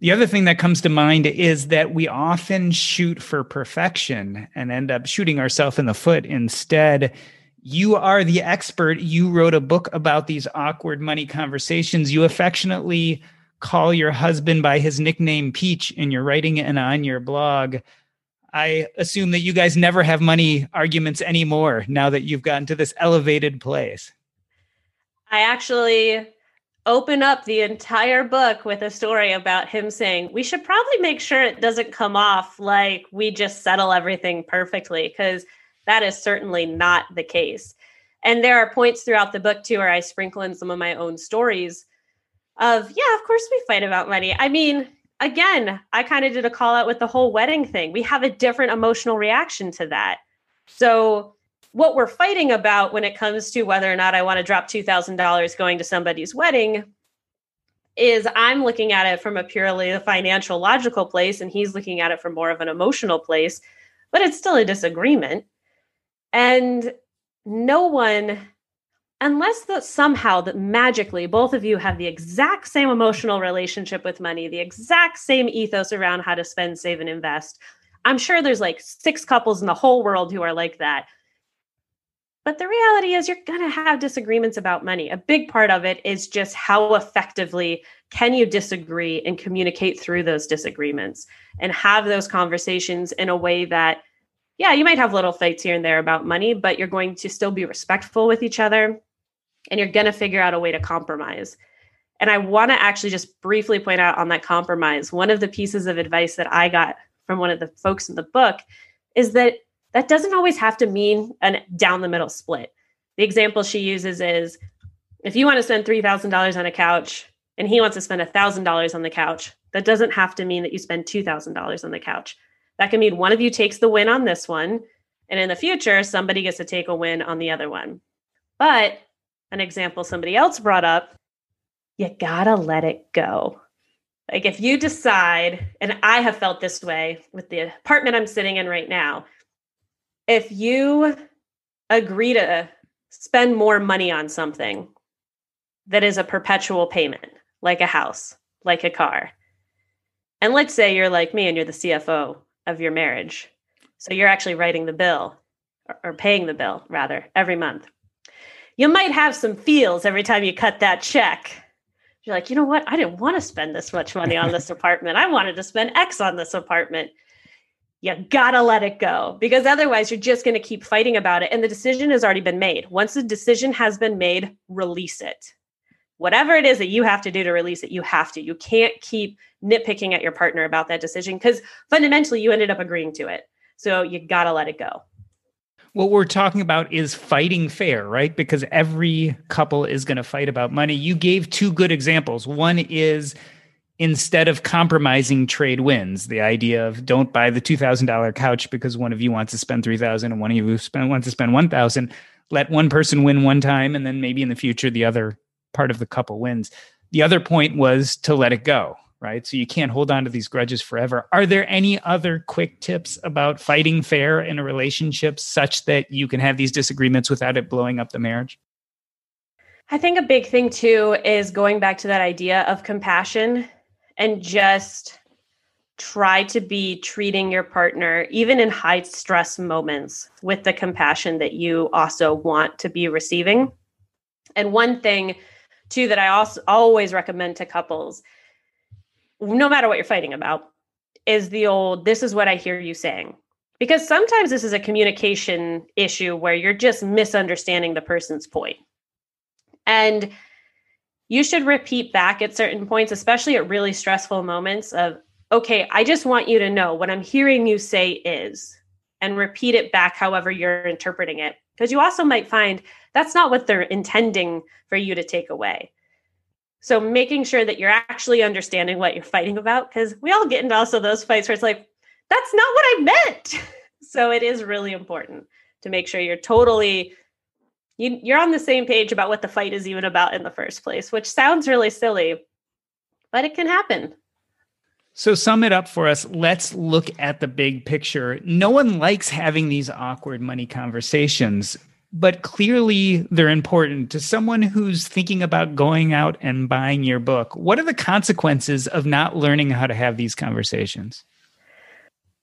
the other thing that comes to mind is that we often shoot for perfection and end up shooting ourselves in the foot instead. You are the expert. You wrote a book about these awkward money conversations. You affectionately call your husband by his nickname Peach in your writing and on your blog. I assume that you guys never have money arguments anymore now that you've gotten to this elevated place. I actually open up the entire book with a story about him saying, We should probably make sure it doesn't come off like we just settle everything perfectly, because that is certainly not the case. And there are points throughout the book too where I sprinkle in some of my own stories of, yeah, of course we fight about money. I mean, again, I kind of did a call out with the whole wedding thing. We have a different emotional reaction to that. So what we're fighting about when it comes to whether or not I want to drop $2,000 going to somebody's wedding is I'm looking at it from a purely financial logical place and he's looking at it from more of an emotional place, but it's still a disagreement. And no one unless that somehow that magically both of you have the exact same emotional relationship with money, the exact same ethos around how to spend, save and invest. I'm sure there's like six couples in the whole world who are like that. But the reality is, you're going to have disagreements about money. A big part of it is just how effectively can you disagree and communicate through those disagreements and have those conversations in a way that, yeah, you might have little fights here and there about money, but you're going to still be respectful with each other and you're going to figure out a way to compromise. And I want to actually just briefly point out on that compromise. One of the pieces of advice that I got from one of the folks in the book is that that doesn't always have to mean a down the middle split. The example she uses is if you want to spend $3,000 on a couch and he wants to spend $1,000 on the couch, that doesn't have to mean that you spend $2,000 on the couch. That can mean one of you takes the win on this one And in the future, somebody gets to take a win on the other one. But an example somebody else brought up, you gotta let it go. Like if you decide, and I have felt this way with the apartment I'm sitting in right now, if you agree to spend more money on something that is a perpetual payment, like a house, like a car, and let's say you're like me and you're the CFO of your marriage. So you're actually writing the bill or, paying the bill rather every month. You might have some feels every time you cut that check. You're like, you know what? I didn't want to spend this much money on this apartment. I wanted to spend X on this apartment. You gotta let it go because otherwise you're just gonna keep fighting about it. And the decision has already been made. Once the decision has been made, release it whatever it is that you have to do to release it, you have to. You can't keep nitpicking at your partner about that decision because fundamentally you ended up agreeing to it. So you got to let it go. What we're talking about is fighting fair, right? Because every couple is going to fight about money. You gave two good examples. One is instead of compromising trade wins, the idea of don't buy the $2,000 couch because one of you wants to spend 3000 and one of you spend, wants to spend 1000 let one person win one time and then maybe in the future the other part of the couple wins. The other point was to let it go, right? So you can't hold on to these grudges forever. Are there any other quick tips about fighting fair in a relationship such that you can have these disagreements without it blowing up the marriage? I think a big thing too is going back to that idea of compassion and just try to be treating your partner, even in high stress moments, with the compassion that you also want to be receiving. And one thing too, that I also always recommend to couples, no matter what you're fighting about, is the old, this is what I hear you saying. Because sometimes this is a communication issue where you're just misunderstanding the person's point. And you should repeat back at certain points, especially at really stressful moments of, okay, I just want you to know what I'm hearing you say is, and repeat it back however you're interpreting it. Because you also might find that's not what they're intending for you to take away. So making sure that you're actually understanding what you're fighting about, because we all get into also those fights where it's like, that's not what I meant. so it is really important to make sure you're totally you, you're on the same page about what the fight is even about in the first place, which sounds really silly, but it can happen. So, sum it up for us. Let's look at the big picture. No one likes having these awkward money conversations but clearly they're important to someone who's thinking about going out and buying your book. What are the consequences of not learning how to have these conversations?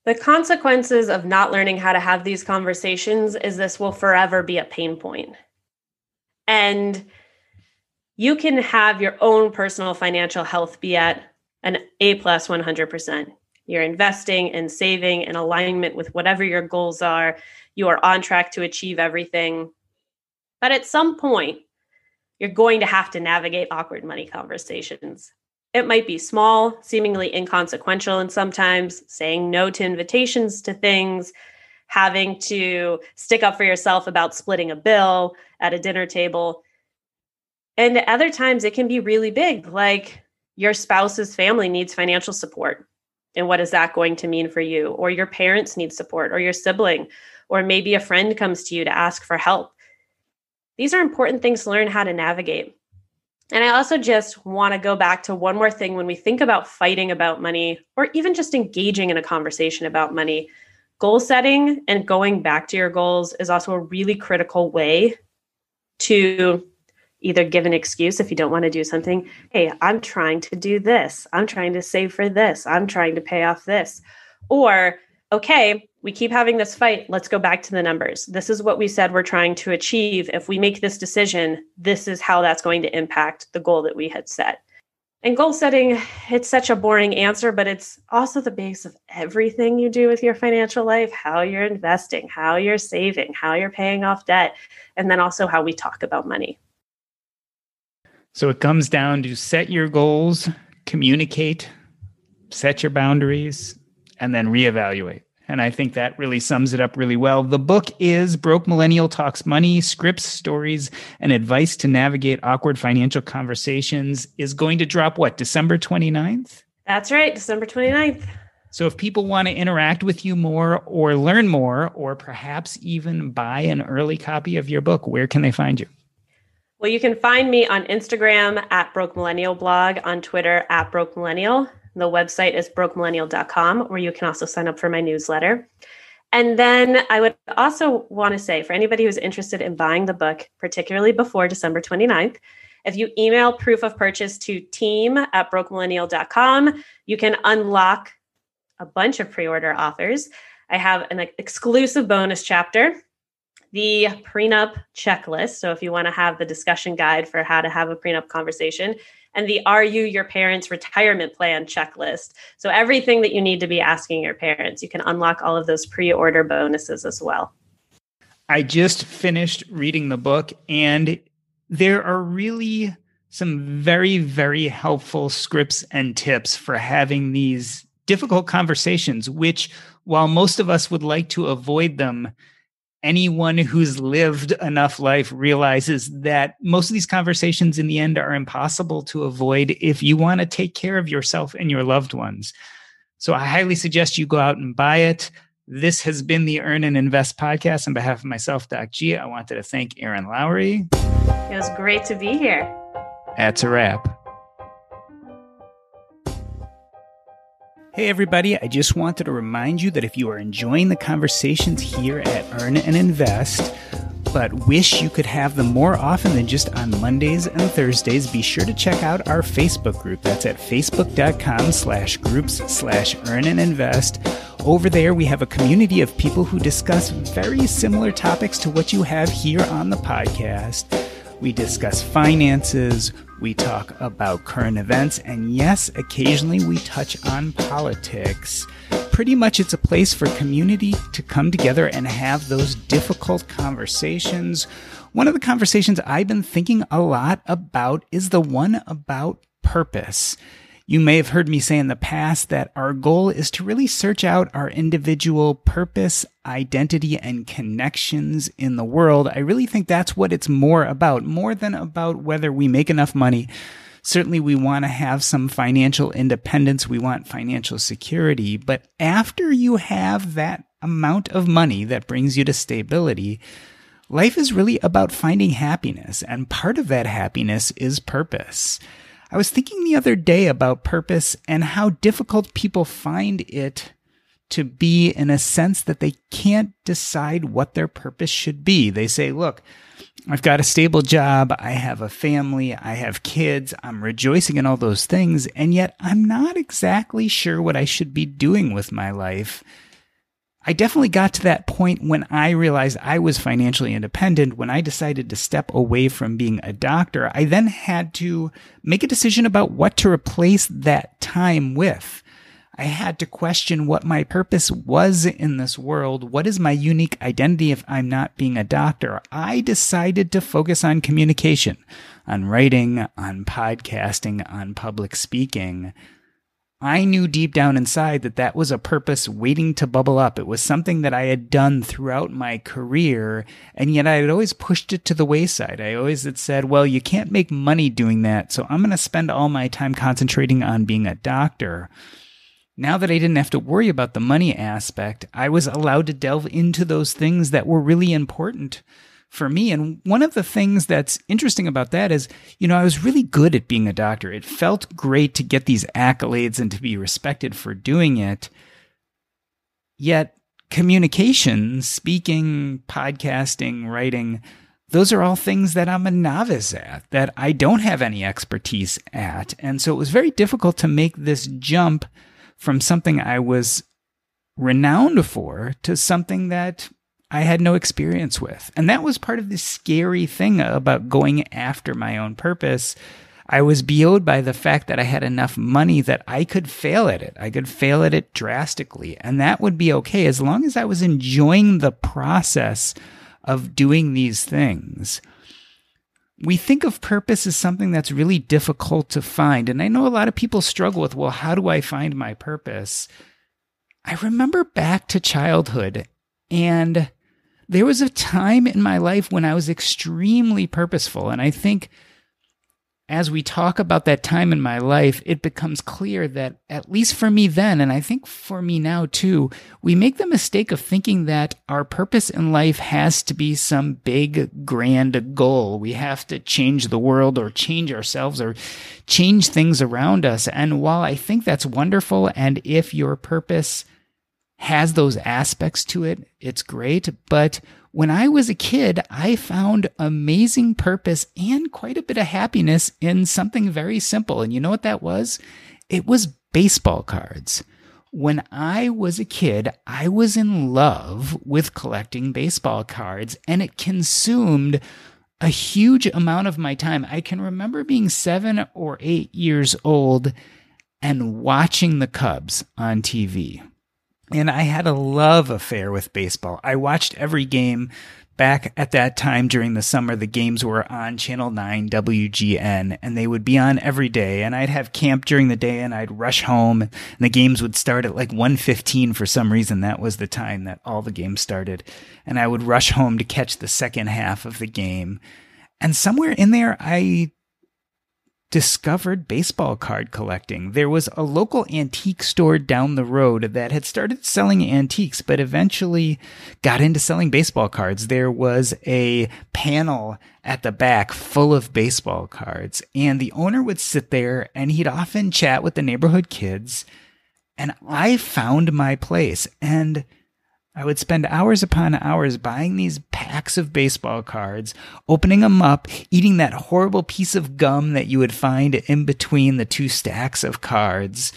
The consequences of not learning how to have these conversations is this will forever be a pain point. And you can have your own personal financial health be at an A plus 100%. You're investing and saving in alignment with whatever your goals are you are on track to achieve everything. But at some point, you're going to have to navigate awkward money conversations. It might be small, seemingly inconsequential, and sometimes saying no to invitations to things, having to stick up for yourself about splitting a bill at a dinner table. And other times it can be really big, like your spouse's family needs financial support. And what is that going to mean for you? Or your parents need support, or your sibling, or maybe a friend comes to you to ask for help. These are important things to learn how to navigate. And I also just want to go back to one more thing when we think about fighting about money or even just engaging in a conversation about money. Goal setting and going back to your goals is also a really critical way to either give an excuse if you don't want to do something. Hey, I'm trying to do this. I'm trying to save for this. I'm trying to pay off this. Or, okay, we keep having this fight. Let's go back to the numbers. This is what we said we're trying to achieve. If we make this decision, this is how that's going to impact the goal that we had set. And goal setting, it's such a boring answer, but it's also the base of everything you do with your financial life how you're investing, how you're saving, how you're paying off debt, and then also how we talk about money. So it comes down to set your goals, communicate, set your boundaries, and then reevaluate. And I think that really sums it up really well. The book is Broke Millennial Talks Money Scripts, Stories, and Advice to Navigate Awkward Financial Conversations is going to drop what, December 29th? That's right, December 29th. So if people want to interact with you more or learn more, or perhaps even buy an early copy of your book, where can they find you? Well, you can find me on Instagram at Broke Millennial Blog, on Twitter at Broke Millennial. The website is brokemillennial.com, where you can also sign up for my newsletter. And then I would also want to say for anybody who's interested in buying the book, particularly before December 29th, if you email proof of purchase to team at brokemillennial.com, you can unlock a bunch of pre order offers. I have an exclusive bonus chapter, the prenup checklist. So, if you want to have the discussion guide for how to have a prenup conversation, and the Are You Your Parents Retirement Plan checklist. So, everything that you need to be asking your parents, you can unlock all of those pre order bonuses as well. I just finished reading the book, and there are really some very, very helpful scripts and tips for having these difficult conversations, which, while most of us would like to avoid them, anyone who's lived enough life realizes that most of these conversations in the end are impossible to avoid if you want to take care of yourself and your loved ones. So I highly suggest you go out and buy it. This has been the Earn and Invest podcast. On behalf of myself, Doc G, I wanted to thank Erin Lowry. It was great to be here. That's a wrap. Hey, everybody, I just wanted to remind you that if you are enjoying the conversations here at Earn and Invest, but wish you could have them more often than just on Mondays and Thursdays, be sure to check out our Facebook group. That's at facebook.com slash groups slash earn and invest. Over there, we have a community of people who discuss very similar topics to what you have here on the podcast. We discuss finances, we talk about current events, and yes, occasionally we touch on politics. Pretty much it's a place for community to come together and have those difficult conversations. One of the conversations I've been thinking a lot about is the one about purpose. You may have heard me say in the past that our goal is to really search out our individual purpose, identity, and connections in the world. I really think that's what it's more about, more than about whether we make enough money. Certainly, we want to have some financial independence. We want financial security. But after you have that amount of money that brings you to stability, life is really about finding happiness. And part of that happiness is purpose. I was thinking the other day about purpose and how difficult people find it to be in a sense that they can't decide what their purpose should be. They say, look, I've got a stable job. I have a family. I have kids. I'm rejoicing in all those things. And yet I'm not exactly sure what I should be doing with my life. I definitely got to that point when I realized I was financially independent. When I decided to step away from being a doctor, I then had to make a decision about what to replace that time with. I had to question what my purpose was in this world. What is my unique identity if I'm not being a doctor? I decided to focus on communication, on writing, on podcasting, on public speaking. I knew deep down inside that that was a purpose waiting to bubble up. It was something that I had done throughout my career, and yet I had always pushed it to the wayside. I always had said, well, you can't make money doing that, so I'm going to spend all my time concentrating on being a doctor. Now that I didn't have to worry about the money aspect, I was allowed to delve into those things that were really important for me. And one of the things that's interesting about that is, you know, I was really good at being a doctor. It felt great to get these accolades and to be respected for doing it. Yet, communication, speaking, podcasting, writing, those are all things that I'm a novice at, that I don't have any expertise at. And so it was very difficult to make this jump from something I was renowned for to something that I had no experience with. And that was part of the scary thing about going after my own purpose. I was BO'd by the fact that I had enough money that I could fail at it. I could fail at it drastically. And that would be okay as long as I was enjoying the process of doing these things. We think of purpose as something that's really difficult to find. And I know a lot of people struggle with, well, how do I find my purpose? I remember back to childhood and there was a time in my life when I was extremely purposeful. And I think as we talk about that time in my life, it becomes clear that, at least for me then, and I think for me now too, we make the mistake of thinking that our purpose in life has to be some big, grand goal. We have to change the world or change ourselves or change things around us. And while I think that's wonderful, and if your purpose has those aspects to it, it's great. But when I was a kid, I found amazing purpose and quite a bit of happiness in something very simple. And you know what that was? It was baseball cards. When I was a kid, I was in love with collecting baseball cards and it consumed a huge amount of my time. I can remember being seven or eight years old and watching the Cubs on TV. And I had a love affair with baseball. I watched every game back at that time during the summer. The games were on Channel 9 WGN and they would be on every day. And I'd have camp during the day and I'd rush home and the games would start at like 1.15 for some reason. That was the time that all the games started. And I would rush home to catch the second half of the game. And somewhere in there, I discovered baseball card collecting. There was a local antique store down the road that had started selling antiques, but eventually got into selling baseball cards. There was a panel at the back full of baseball cards, and the owner would sit there and he'd often chat with the neighborhood kids. And I found my place. And I would spend hours upon hours buying these packs of baseball cards, opening them up, eating that horrible piece of gum that you would find in between the two stacks of cards,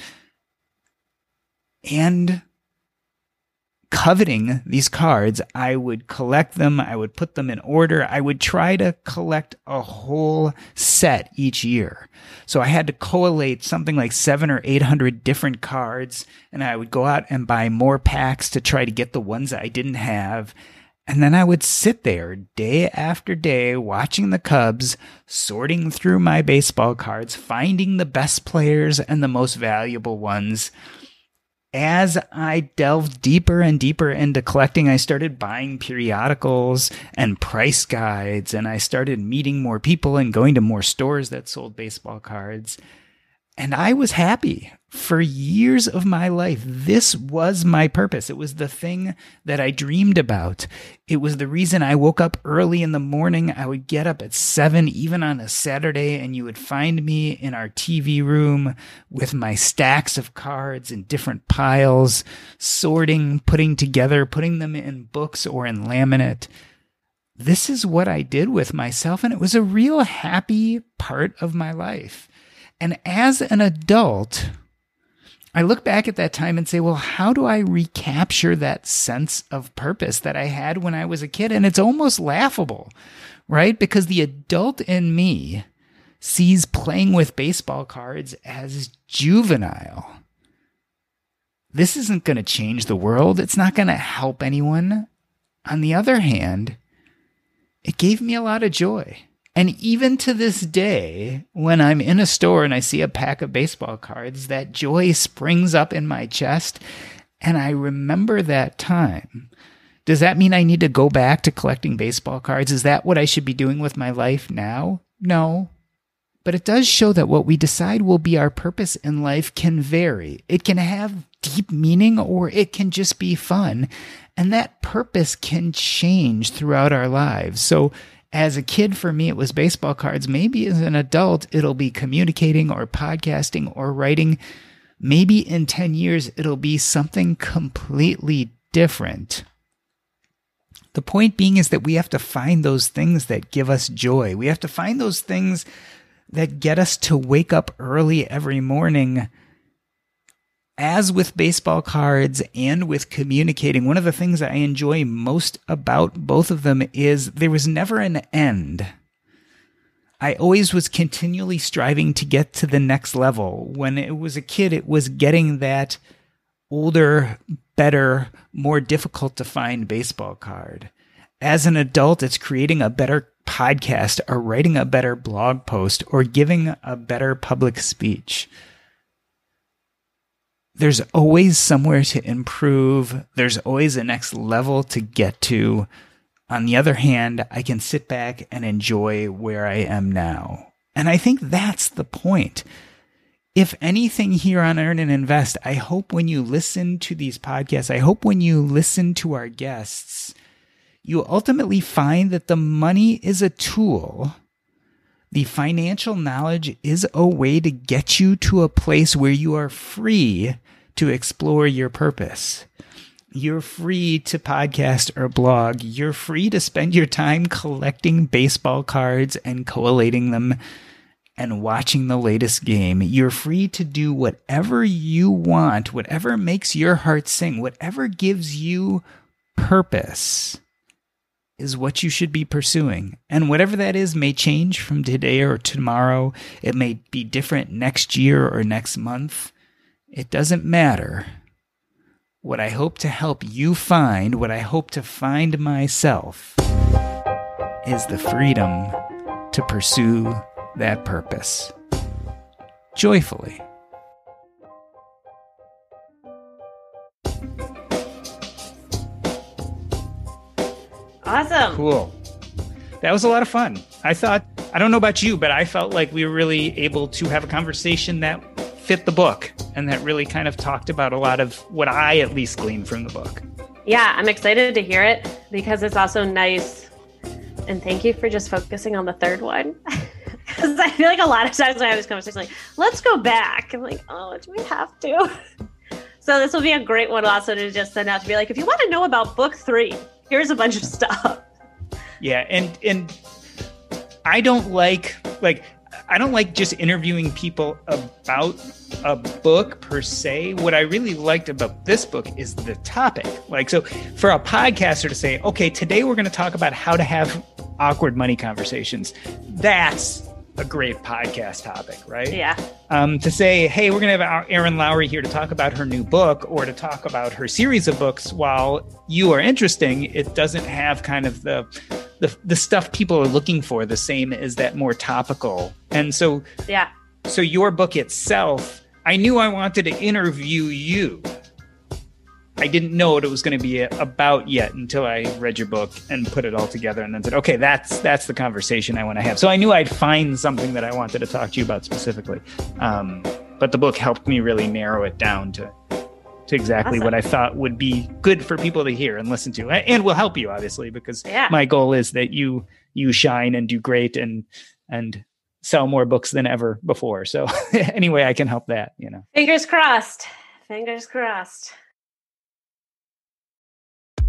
and coveting these cards. I would collect them, I would put them in order, I would try to collect a whole set each year. So I had to collate something like seven or 800 different cards, and I would go out and buy more packs to try to get the ones I didn't have. And then I would sit there day after day watching the Cubs, sorting through my baseball cards, finding the best players and the most valuable ones as I delved deeper and deeper into collecting, I started buying periodicals and price guides, and I started meeting more people and going to more stores that sold baseball cards. And I was happy for years of my life. This was my purpose. It was the thing that I dreamed about. It was the reason I woke up early in the morning. I would get up at seven, even on a Saturday, and you would find me in our TV room with my stacks of cards in different piles, sorting, putting together, putting them in books or in laminate. This is what I did with myself, and it was a real happy part of my life. And as an adult, I look back at that time and say, well, how do I recapture that sense of purpose that I had when I was a kid? And it's almost laughable, right? Because the adult in me sees playing with baseball cards as juvenile. This isn't going to change the world. It's not going to help anyone. On the other hand, it gave me a lot of joy. And even to this day, when I'm in a store and I see a pack of baseball cards, that joy springs up in my chest. And I remember that time. Does that mean I need to go back to collecting baseball cards? Is that what I should be doing with my life now? No. But it does show that what we decide will be our purpose in life can vary. It can have deep meaning or it can just be fun. And that purpose can change throughout our lives. So as a kid, for me, it was baseball cards. Maybe as an adult, it'll be communicating or podcasting or writing. Maybe in 10 years, it'll be something completely different. The point being is that we have to find those things that give us joy. We have to find those things that get us to wake up early every morning as with baseball cards and with communicating, one of the things I enjoy most about both of them is there was never an end. I always was continually striving to get to the next level. When it was a kid, it was getting that older, better, more difficult to find baseball card. As an adult, it's creating a better podcast or writing a better blog post or giving a better public speech there's always somewhere to improve. There's always a next level to get to. On the other hand, I can sit back and enjoy where I am now. And I think that's the point. If anything here on Earn and Invest, I hope when you listen to these podcasts, I hope when you listen to our guests, you ultimately find that the money is a tool. The financial knowledge is a way to get you to a place where you are free to explore your purpose. You're free to podcast or blog. You're free to spend your time collecting baseball cards and collating them and watching the latest game. You're free to do whatever you want, whatever makes your heart sing, whatever gives you purpose is what you should be pursuing. And whatever that is may change from today or tomorrow. It may be different next year or next month. It doesn't matter. What I hope to help you find, what I hope to find myself, is the freedom to pursue that purpose joyfully. Awesome. Cool. That was a lot of fun. I thought, I don't know about you, but I felt like we were really able to have a conversation that fit the book and that really kind of talked about a lot of what I at least gleaned from the book. Yeah, I'm excited to hear it because it's also nice. And thank you for just focusing on the third one. Because I feel like a lot of times when I have this conversation, like, let's go back. I'm like, oh, do we have to? So this will be a great one also to just send out to be like, if you want to know about book three, here's a bunch of stuff. Yeah, and and I don't like like I don't like just interviewing people about a book per se. What I really liked about this book is the topic. Like, so for a podcaster to say, okay, today we're going to talk about how to have awkward money conversations, that's a great podcast topic, right? Yeah. Um, to say, hey, we're going to have Erin Lowry here to talk about her new book or to talk about her series of books, while you are interesting, it doesn't have kind of the the, the stuff people are looking for the same as that more topical. And so, Yeah. so your book itself, I knew I wanted to interview you. I didn't know what it was going to be about yet until I read your book and put it all together and then said, okay, that's that's the conversation I want to have. So I knew I'd find something that I wanted to talk to you about specifically. Um, but the book helped me really narrow it down to to exactly Awesome. what I thought would be good for people to hear and listen to, and will help you obviously because Yeah. my goal is that you you shine and do great and and sell more books than ever before. So anyway, I can help that, you know. Fingers crossed. Fingers crossed.